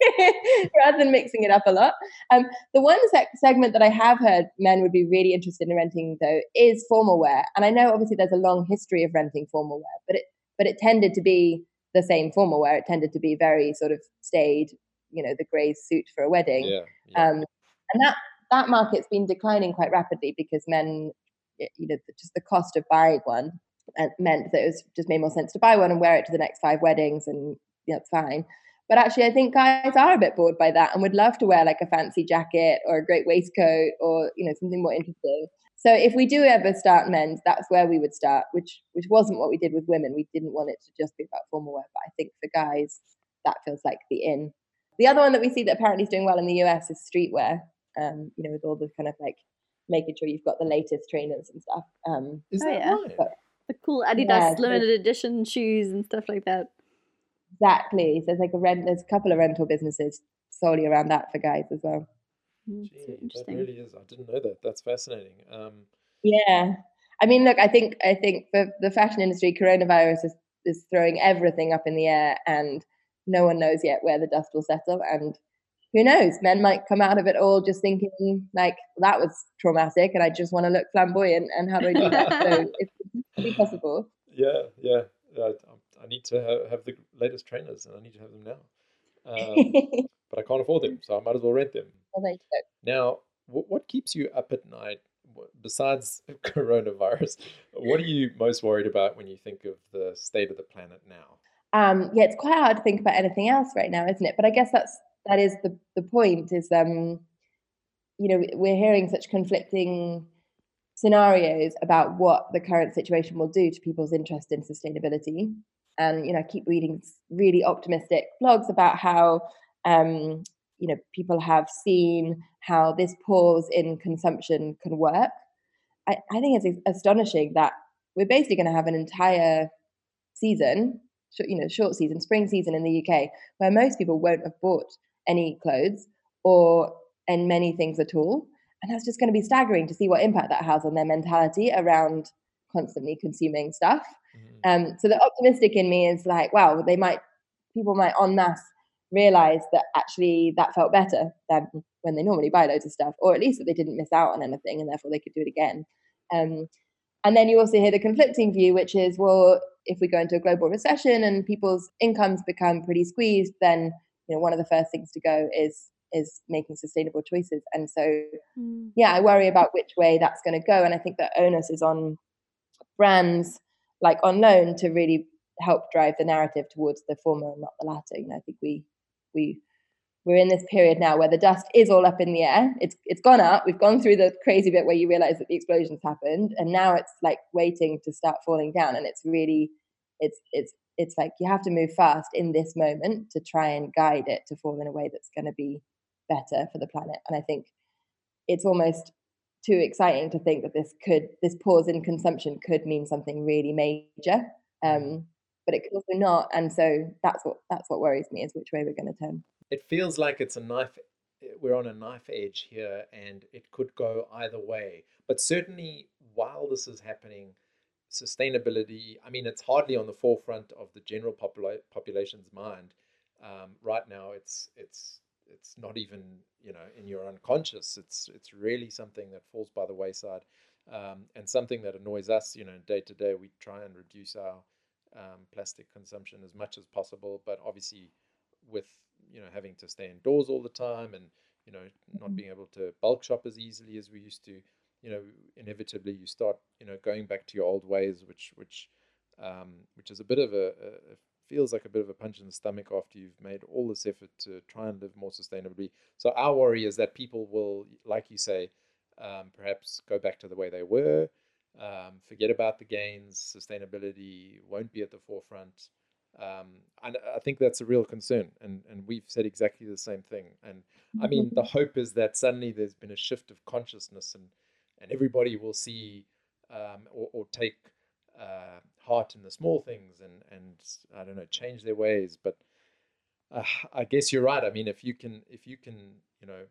rather than mixing it up a lot. Um, the one sec- segment that I have heard men would be really interested in renting, though, is formal wear. And I know obviously there's a long history of renting formal wear, but it but it tended to be the same formal wear. It tended to be very sort of staid, you know, the grey suit for a wedding. Yeah, yeah. Um, and that that market's been declining quite rapidly because men, you know, just the cost of buying one uh, meant that it was just made more sense to buy one and wear it to the next five weddings, and it's fine. But actually, I think guys are a bit bored by that and would love to wear like a fancy jacket or a great waistcoat or you know something more interesting. So if we do ever start men's, that's where we would start, which which wasn't what we did with women. We didn't want it to just be about formal wear, but I think for guys, that feels like the in. The other one that we see that apparently is doing well in the US is streetwear um, you know, with all the kind of like making sure you've got the latest trainers and stuff. Um, Is that oh, yeah. right? But, the cool Adidas yeah, limited edition shoes and stuff like that. Exactly. So there's like a rent. There's a couple of rental businesses solely around that for guys as well. Mm, Gee, that really is. I didn't know that. That's fascinating. Um, yeah. I mean, look. I think. I think for the fashion industry, coronavirus is is throwing everything up in the air, and no one knows yet where the dust will settle. And who knows? Men might come out of it all just thinking like that was traumatic, and I just want to look flamboyant. And how do I do that? so it's, it's possible. Yeah, yeah. I, I need to have, have, the latest trainers, and I need to have them now. Um, but I can't afford them, so I might as well rent them. Well, now, what, what keeps you up at night besides coronavirus? What are you most worried about when you think of the state of the planet now? Um, yeah, it's quite hard to think about anything else right now, isn't it? But I guess that's that is the the point. Is um, you know, we're hearing such conflicting scenarios about what the current situation will do to people's interest in sustainability. And you know, I keep reading really optimistic blogs about how um, you know people have seen how this pause in consumption can work. I, I think it's astonishing that we're basically going to have an entire season, you know, short season, spring season in the UK, where most people won't have bought any clothes or and many things at all. And that's just going to be staggering to see what impact that has on their mentality around constantly consuming stuff. Mm-hmm. Um, so the optimistic in me is like, wow, they might, people might en masse realize that actually that felt better than when they normally buy loads of stuff, or at least that they didn't miss out on anything and therefore they could do it again. Um, and then you also hear the conflicting view, which is, well, if we go into a global recession and people's incomes become pretty squeezed, then you know one of the first things to go is is making sustainable choices. And so, mm. yeah, I worry about which way that's going to go. And I think that onus is on brands like on loan to really help drive the narrative towards the former and not the latter. You know, I think we we we're in this period now where the dust is all up in the air. It's it's gone up. We've gone through the crazy bit where you realize that the explosions happened, and now it's like waiting to start falling down. And it's really it's it's it's like you have to move fast in this moment to try and guide it to fall in a way that's going to be better for the planet. And I think it's almost too exciting to think that this could this pause in consumption could mean something really major. Um, but it could also not. And so that's what that's what worries me is which way we're going to turn. It feels like it's a knife we're on a knife edge here and it could go either way. But certainly while this is happening, sustainability, I mean, it's hardly on the forefront of the general popula- population's mind. Um, right now, it's it's it's not even you know in your unconscious. It's it's really something that falls by the wayside, um, and something that annoys us. You know, day to day, we try and reduce our um, plastic consumption as much as possible. But obviously, with you know having to stay indoors all the time and you know not mm-hmm. being able to bulk shop as easily as we used to, you know, inevitably you start you know going back to your old ways, which which um, which is a bit of a, a, feels like a bit of a punch in the stomach after you've made all this effort to try and live more sustainably. So our worry is that people will, like you say, um, perhaps go back to the way they were, um, forget about the gains, sustainability won't be at the forefront. Um, and I think that's a real concern, and, and we've said exactly the same thing. And I mean, the hope is that suddenly there's been a shift of consciousness, and and everybody will see um, or, or take uh, heart in the small things and and I don't know change their ways. But uh, I guess you're right. I mean, if you can if you can you know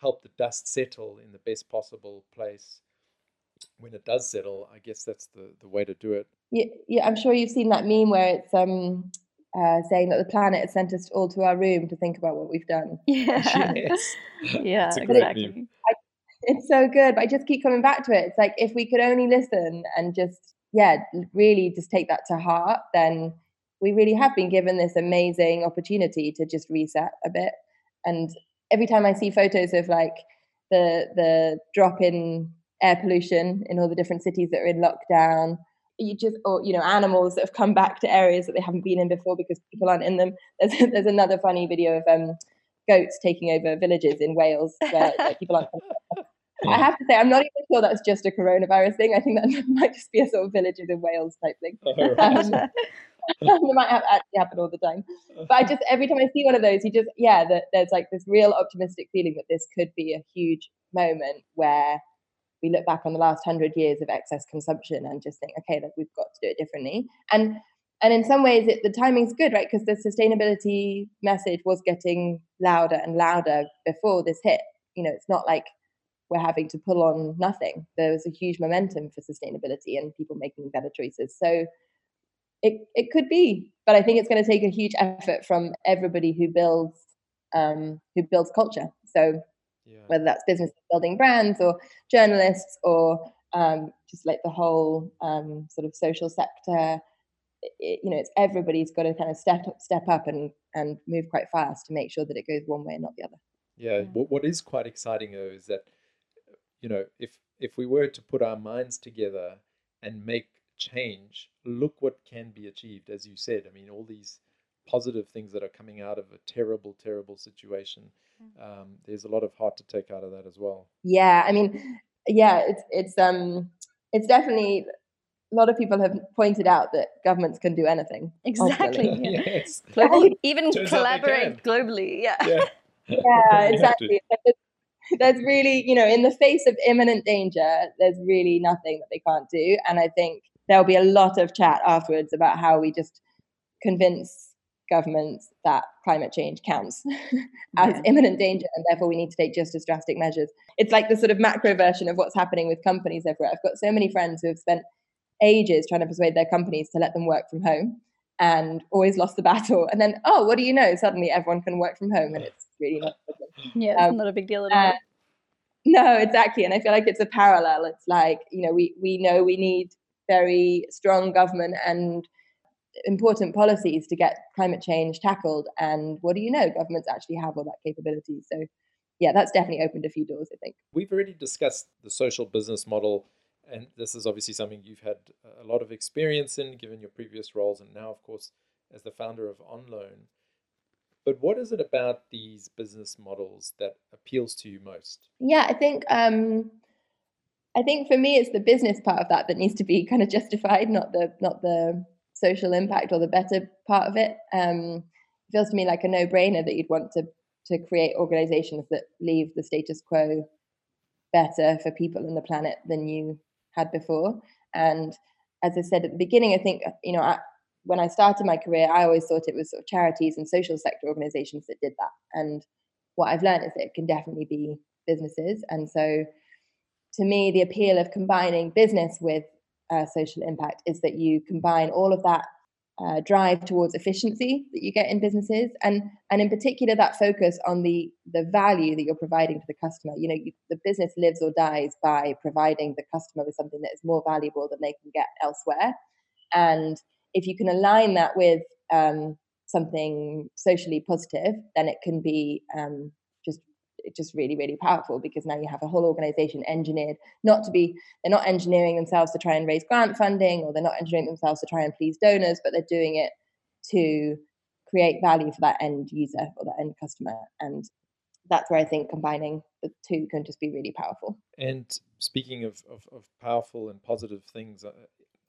help the dust settle in the best possible place when it does settle, I guess that's the the way to do it. Yeah, yeah. I'm sure you've seen that meme where it's um uh, saying that the planet has sent us all to our room to think about what we've done. Yeah. yes. yeah, exactly. It's so good, but I just keep coming back to it. It's like if we could only listen and just yeah, really just take that to heart, then we really have been given this amazing opportunity to just reset a bit. And every time I see photos of like the the drop in air pollution in all the different cities that are in lockdown, you just or you know animals that have come back to areas that they haven't been in before because people aren't in them. There's there's another funny video of um goats taking over villages in Wales where like, people aren't I have to say, I'm not even sure that's just a coronavirus thing. I think that might just be a sort of villages in Wales type thing. Oh, right. um, it might have, actually happen all the time. But I just, every time I see one of those, you just, yeah, that there's like this real optimistic feeling that this could be a huge moment where we look back on the last hundred years of excess consumption and just think, okay, like we've got to do it differently. And and in some ways, it, the timing's good, right? Because the sustainability message was getting louder and louder before this hit. You know, it's not like we're having to pull on nothing. There was a huge momentum for sustainability and people making better choices. So it, it could be, but I think it's going to take a huge effort from everybody who builds um, who builds culture. So Yeah. whether that's business building brands or journalists or um, just like the whole um, sort of social sector. It, you know, it's everybody's got to kind of step up, step up and and move quite fast to make sure that it goes one way and not the other. Yeah, Mm. what, what is quite exciting though is that you know if if we were to put our minds together and make change, look what can be achieved. As you said, I mean, all these positive things that are coming out of a terrible, terrible situation. Um, there's a lot of heart to take out of that as well. Yeah, I mean, yeah, it's it's um it's definitely a lot of people have pointed out that governments can do anything. Exactly. Yeah. yes. Global, even Turns collaborate globally. Yeah. Yeah. Yeah, You have to. exactly. There's- really, you know, in the face of imminent danger, there's really nothing that they can't do. And I think there'll be a lot of chat afterwards about how we just convince governments that climate change counts as Yeah. imminent danger and therefore we need to take just as drastic measures. It's like the sort of macro version of what's happening with companies everywhere. I've got so many friends who have spent ages trying to persuade their companies to let them work from home and always lost the battle. And then, oh, what do you know? Suddenly everyone can work from home and it's really not a problem. Yeah, it's Um, not a big deal at all. Uh, no, exactly. And I feel like it's a parallel. It's like, you know, we, we know we need very strong government and important policies to get climate change tackled. And what do you know? Governments actually have all that capability. So, yeah, that's definitely opened a few doors, I think. We've already discussed the social business model, and this is obviously something you've had a lot of experience in, given your previous roles, and now, of course, as the founder of OnLoan. But what is it about these business models that appeals to you most? Yeah, I think um, I think for me it's the business part of that that needs to be kind of justified, not the not the social impact or the better part of it. Um, it feels to me like a no-brainer that you'd want to to create organizations that leave the status quo better for people and the planet than you had before. And as I said at the beginning, I think you know I, when I started my career, I always thought it was sort of charities and social sector organizations that did that. And what I've learned is that it can definitely be businesses. And so, to me, the appeal of combining business with uh, social impact is that you combine all of that uh, drive towards efficiency that you get in businesses, and and in particular that focus on the the value that you're providing to the customer. You know, you, the business lives or dies by providing the customer with something that is more valuable than they can get elsewhere, and if you can align that with um, something socially positive, then it can be um, just just really really powerful because now you have a whole organization engineered not to be they're not engineering themselves to try and raise grant funding or they're not engineering themselves to try and please donors but they're doing it to create value for that end user or that end customer. And that's where i think combining the two can just be really powerful. And speaking of, of, of powerful and positive things, uh,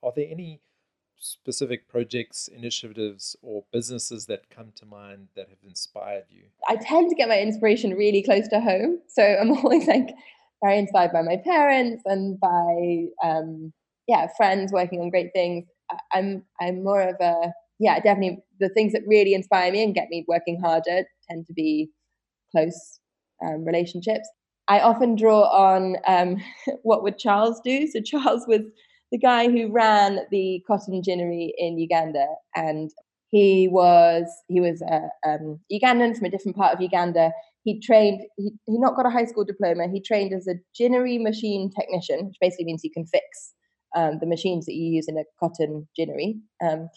are there any specific projects, initiatives, or businesses that come to mind that have inspired you? I tend to get my inspiration really close to home. So I'm always like very inspired by my parents and by um, yeah friends working on great things. I'm I'm more of a yeah definitely the things that really inspire me and get me working harder tend to be close um, relationships. I often draw on um, what would Charles do. So Charles was the guy who ran the cotton ginnery in Uganda, and he was he was a um, Ugandan from a different part of Uganda. He trained. He he not got a high school diploma. He trained as a ginnery machine technician, which basically means you can fix um, the machines that you use in a cotton ginnery. Um,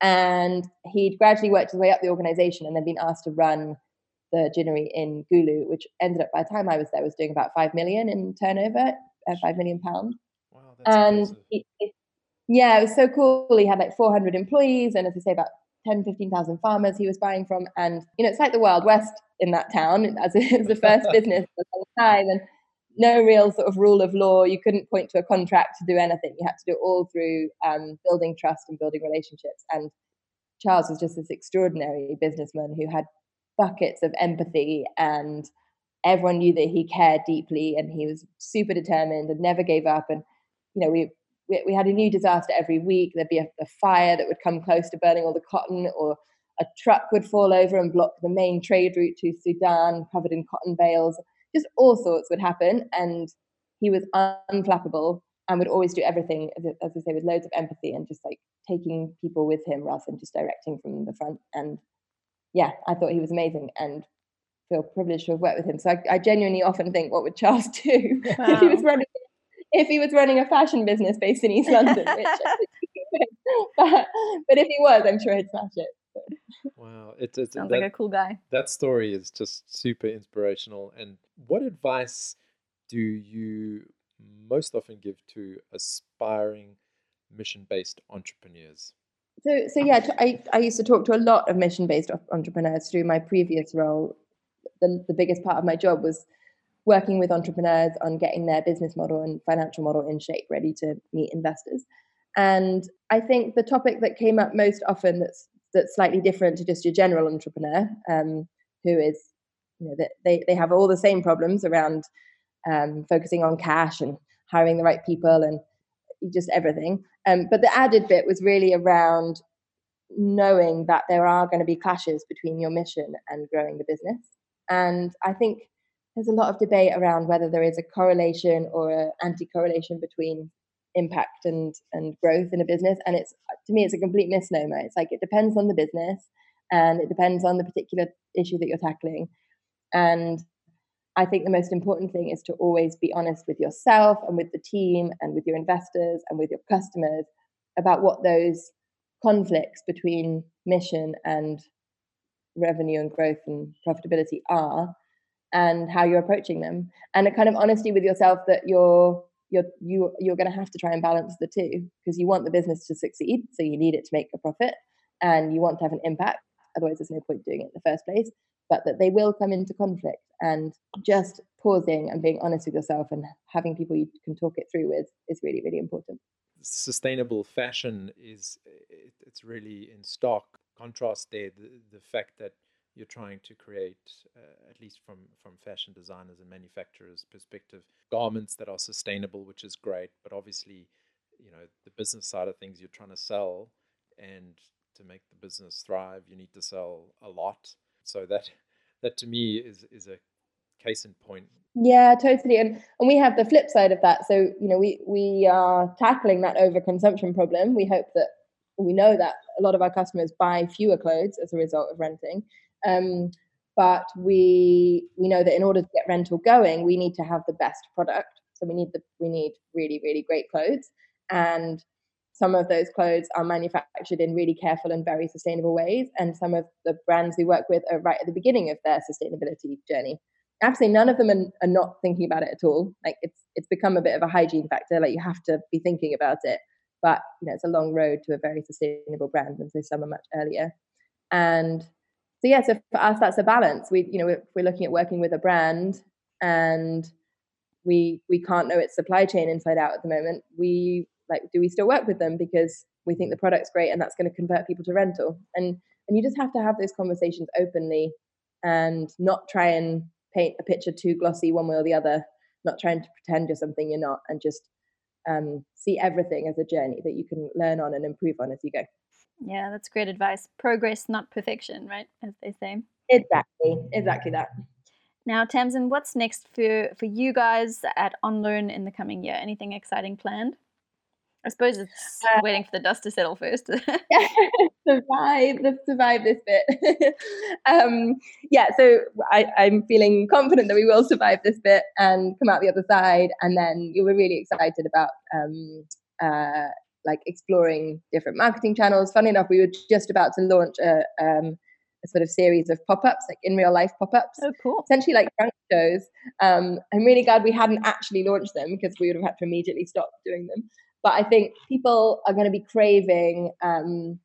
and he'd gradually worked his way up the organization, and then been asked to run the ginnery in Gulu, which ended up by the time I was there was doing about five million in turnover, uh, five million that's and he, it- yeah, it was so cool. He had like 400 employees, and as I say, about 10, 15,000 farmers he was buying from. And you know, it's like the Wild West in that town, as it was the first business for a long time, and no real sort of rule of law. You couldn't point to a contract to do anything. You had to do it all through um, building trust and building relationships. And Charles was just this extraordinary businessman who had buckets of empathy and everyone knew that he cared deeply and he was super determined and never gave up and you know we we, we had a new disaster every week there'd be a, a fire that would come close to burning all the cotton or a truck would fall over and block the main trade route to sudan covered in cotton bales just all sorts would happen and he was unflappable and would always do everything as I- say with loads of empathy and just like taking people with him rather than just directing from the front and yeah i thought he was amazing and feel privileged to have worked with him. So I, I genuinely often think, what would Charles do wow. if he was running if he was running a fashion business based in East London? Which, but, but if he was, I'm sure he'd smash it. Wow, it, it sounds that, like a cool guy. That story is just super inspirational. And what advice do you most often give to aspiring mission-based entrepreneurs? So, so yeah, I, I used to talk to a lot of mission-based entrepreneurs through my previous role. The, the biggest part of my job was working with entrepreneurs on getting their business model and financial model in shape, ready to meet investors. And I think the topic that came up most often that's that's slightly different to just your general entrepreneur, um, who is, you know, they, they have all the same problems around um, focusing on cash and hiring the right people and just everything. Um, but the added bit was really around knowing that there are going to be clashes between your mission and growing the business. And I think there's a lot of debate around whether there is a correlation or an anti-correlation between impact and and growth in a business and it's to me it's a complete misnomer. It's like it depends on the business and it depends on the particular issue that you're tackling and i think the most important thing is to always be honest with yourself and with the team and with your investors and with your customers about what those conflicts between mission and revenue and growth and profitability are and how you're approaching them. And a kind of honesty with yourself that you're you're you you're going to have to try and balance the two because you want the business to succeed so you need it to make a profit and you want to have an impact otherwise there's no point doing it in the first place but that they will come into conflict and just pausing and being honest with yourself and having people you can talk it through with is really really important. Sustainable fashion is it's really in stark contrast there the, the fact that you're trying to create, uh, at least from from fashion designers and manufacturers' perspective, garments that are sustainable, which is great. But obviously, you know, the business side of things, you're trying to sell, and to make the business thrive, you need to sell a lot. So that that to me is is a case in point. Yeah, totally. And and we have the flip side of that. So you know, we we are tackling that overconsumption problem. We hope that we know that a lot of our customers buy fewer clothes as a result of renting um, but we we know that in order to get rental going, we need to have the best product. So we need the we need really really great clothes, and some of those clothes are manufactured in really careful and very sustainable ways. And some of the brands we work with are right at the beginning of their sustainability journey. Say, none of them are, are not thinking about it at all. Like it's it's become a bit of a hygiene factor. Like you have to be thinking about it, but you know it's a long road to a very sustainable brand, and so some are much earlier. And so yeah, so for us that's a balance. We you know we're, we're looking at working with a brand and we we can't know its supply chain inside out at the moment. We like do we still work with them because we think the product's great and that's going to convert people to rental and and you just have to have those conversations openly and not try and paint a picture too glossy one way or the other not trying to pretend you're something you're not and just um, see everything as a journey that you can learn on and improve on as you go yeah, that's great advice. Progress, not perfection, right? As they say. Exactly, exactly that. Now, Tamsin, what's next for for you guys at OnLoan in the coming year? Anything exciting planned? I suppose it's uh, waiting for the dust to settle first. survive, let's survive this bit. um, yeah, so I, I'm feeling confident that we will survive this bit and come out the other side. And then you were really excited about um, uh, like exploring different marketing channels. Funny enough, we were just about to launch a, um, a sort of series of pop-ups, like in real life pop-ups. Oh, cool! Essentially, like trunk shows. Um, I'm really glad we hadn't actually launched them because we would have had to immediately stop doing them. But I think people are going to be craving um,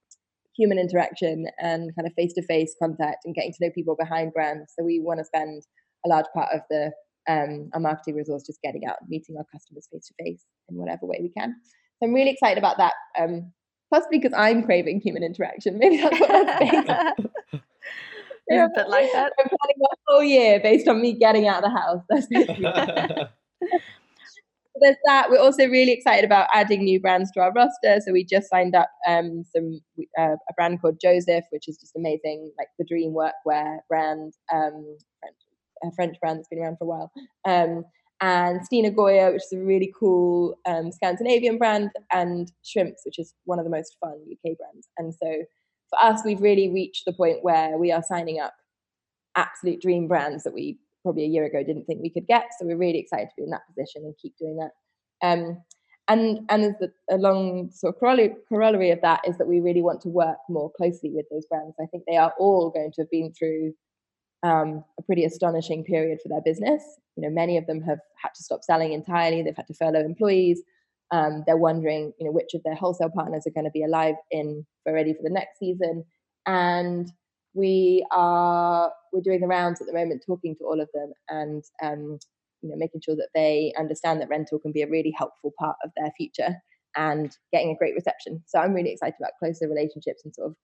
human interaction and kind of face-to-face contact and getting to know people behind brands. So we want to spend a large part of the um, our marketing resource just getting out, meeting our customers face to face in whatever way we can. So I'm really excited about that. Um, possibly because I'm craving human interaction. Maybe that's what that's based on. yeah, but like that. I'm planning my whole year based on me getting out of the house. That's There's that. We're also really excited about adding new brands to our roster. So we just signed up um, some uh, a brand called Joseph, which is just amazing, like the dream workwear brand, um, French, a French brand that's been around for a while. Um, and Stine Goya, which is a really cool um, Scandinavian brand, and Shrimps, which is one of the most fun UK brands. And so for us, we've really reached the point where we are signing up absolute dream brands that we probably a year ago didn't think we could get. So we're really excited to be in that position and keep doing that. Um, and and as the, a long sort of corollary, corollary of that is that we really want to work more closely with those brands. I think they are all going to have been through um, a pretty astonishing period for their business. You know, many of them have had to stop selling entirely. They've had to furlough employees. Um, they're wondering, you know, which of their wholesale partners are going to be alive in for ready for the next season. And we are we're doing the rounds at the moment, talking to all of them, and um, you know, making sure that they understand that rental can be a really helpful part of their future and getting a great reception. So I'm really excited about closer relationships and sort of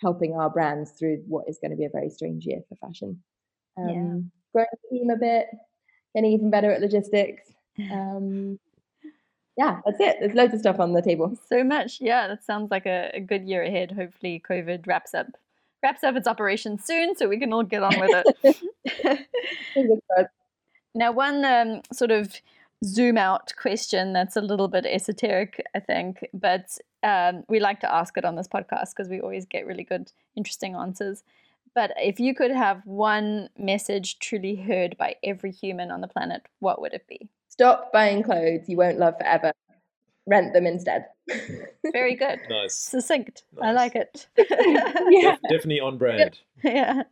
helping our brands through what is going to be a very strange year for fashion. Um, yeah. Growing the team a bit, getting even better at logistics. Um, yeah, that's it. There's loads of stuff on the table. So much. Yeah, that sounds like a, a good year ahead. Hopefully, COVID wraps up wraps up its operation soon, so we can all get on with it. now, one um, sort of zoom out question that's a little bit esoteric, I think, but um, we like to ask it on this podcast because we always get really good, interesting answers. But if you could have one message truly heard by every human on the planet, what would it be? Stop buying clothes you won't love forever. Rent them instead. Very good. Nice. Succinct. Nice. I like it. yeah. definitely on brand. Yeah.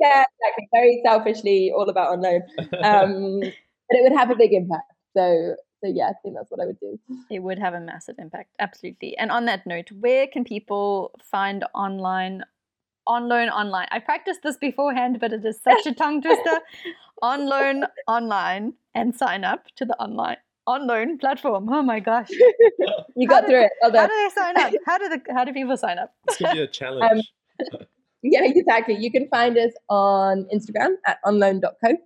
Yeah, exactly. Very selfishly all about on loan. Um, but it would have a big impact. So so yeah, I think that's what I would do. It would have a massive impact, absolutely. And on that note, where can people find online on loan online? I practiced this beforehand, but it is such a tongue twister. on loan online and sign up to the online on loan platform. Oh my gosh. you got through it. Well how do they sign up? How do the how do people sign up? It's gonna be a challenge. Um, yeah, exactly. You can find us on Instagram at onloan.co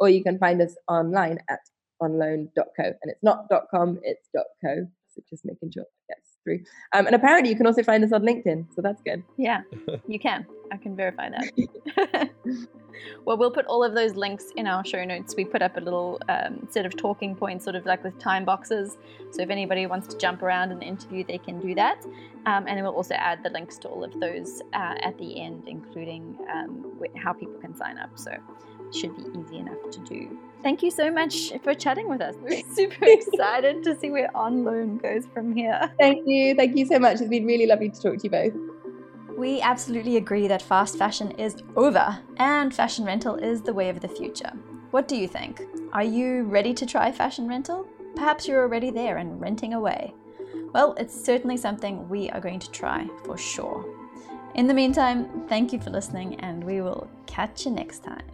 or you can find us online at onloan.co. And it's not .com, it's .co. So just making sure it gets through. Um, and apparently you can also find us on LinkedIn. So that's good. Yeah, you can. I can verify that. well, we'll put all of those links in our show notes. We put up a little um, set of talking points, sort of like with time boxes. So if anybody wants to jump around the interview, they can do that. Um, and then we'll also add the links to all of those uh, at the end, including um, how people can sign up. So should be easy enough to do. Thank you so much for chatting with us. We're super excited to see where On Loan goes from here. Thank you. Thank you so much. It's been really lovely to talk to you both. We absolutely agree that fast fashion is over and fashion rental is the way of the future. What do you think? Are you ready to try fashion rental? Perhaps you're already there and renting away. Well, it's certainly something we are going to try for sure. In the meantime, thank you for listening, and we will catch you next time.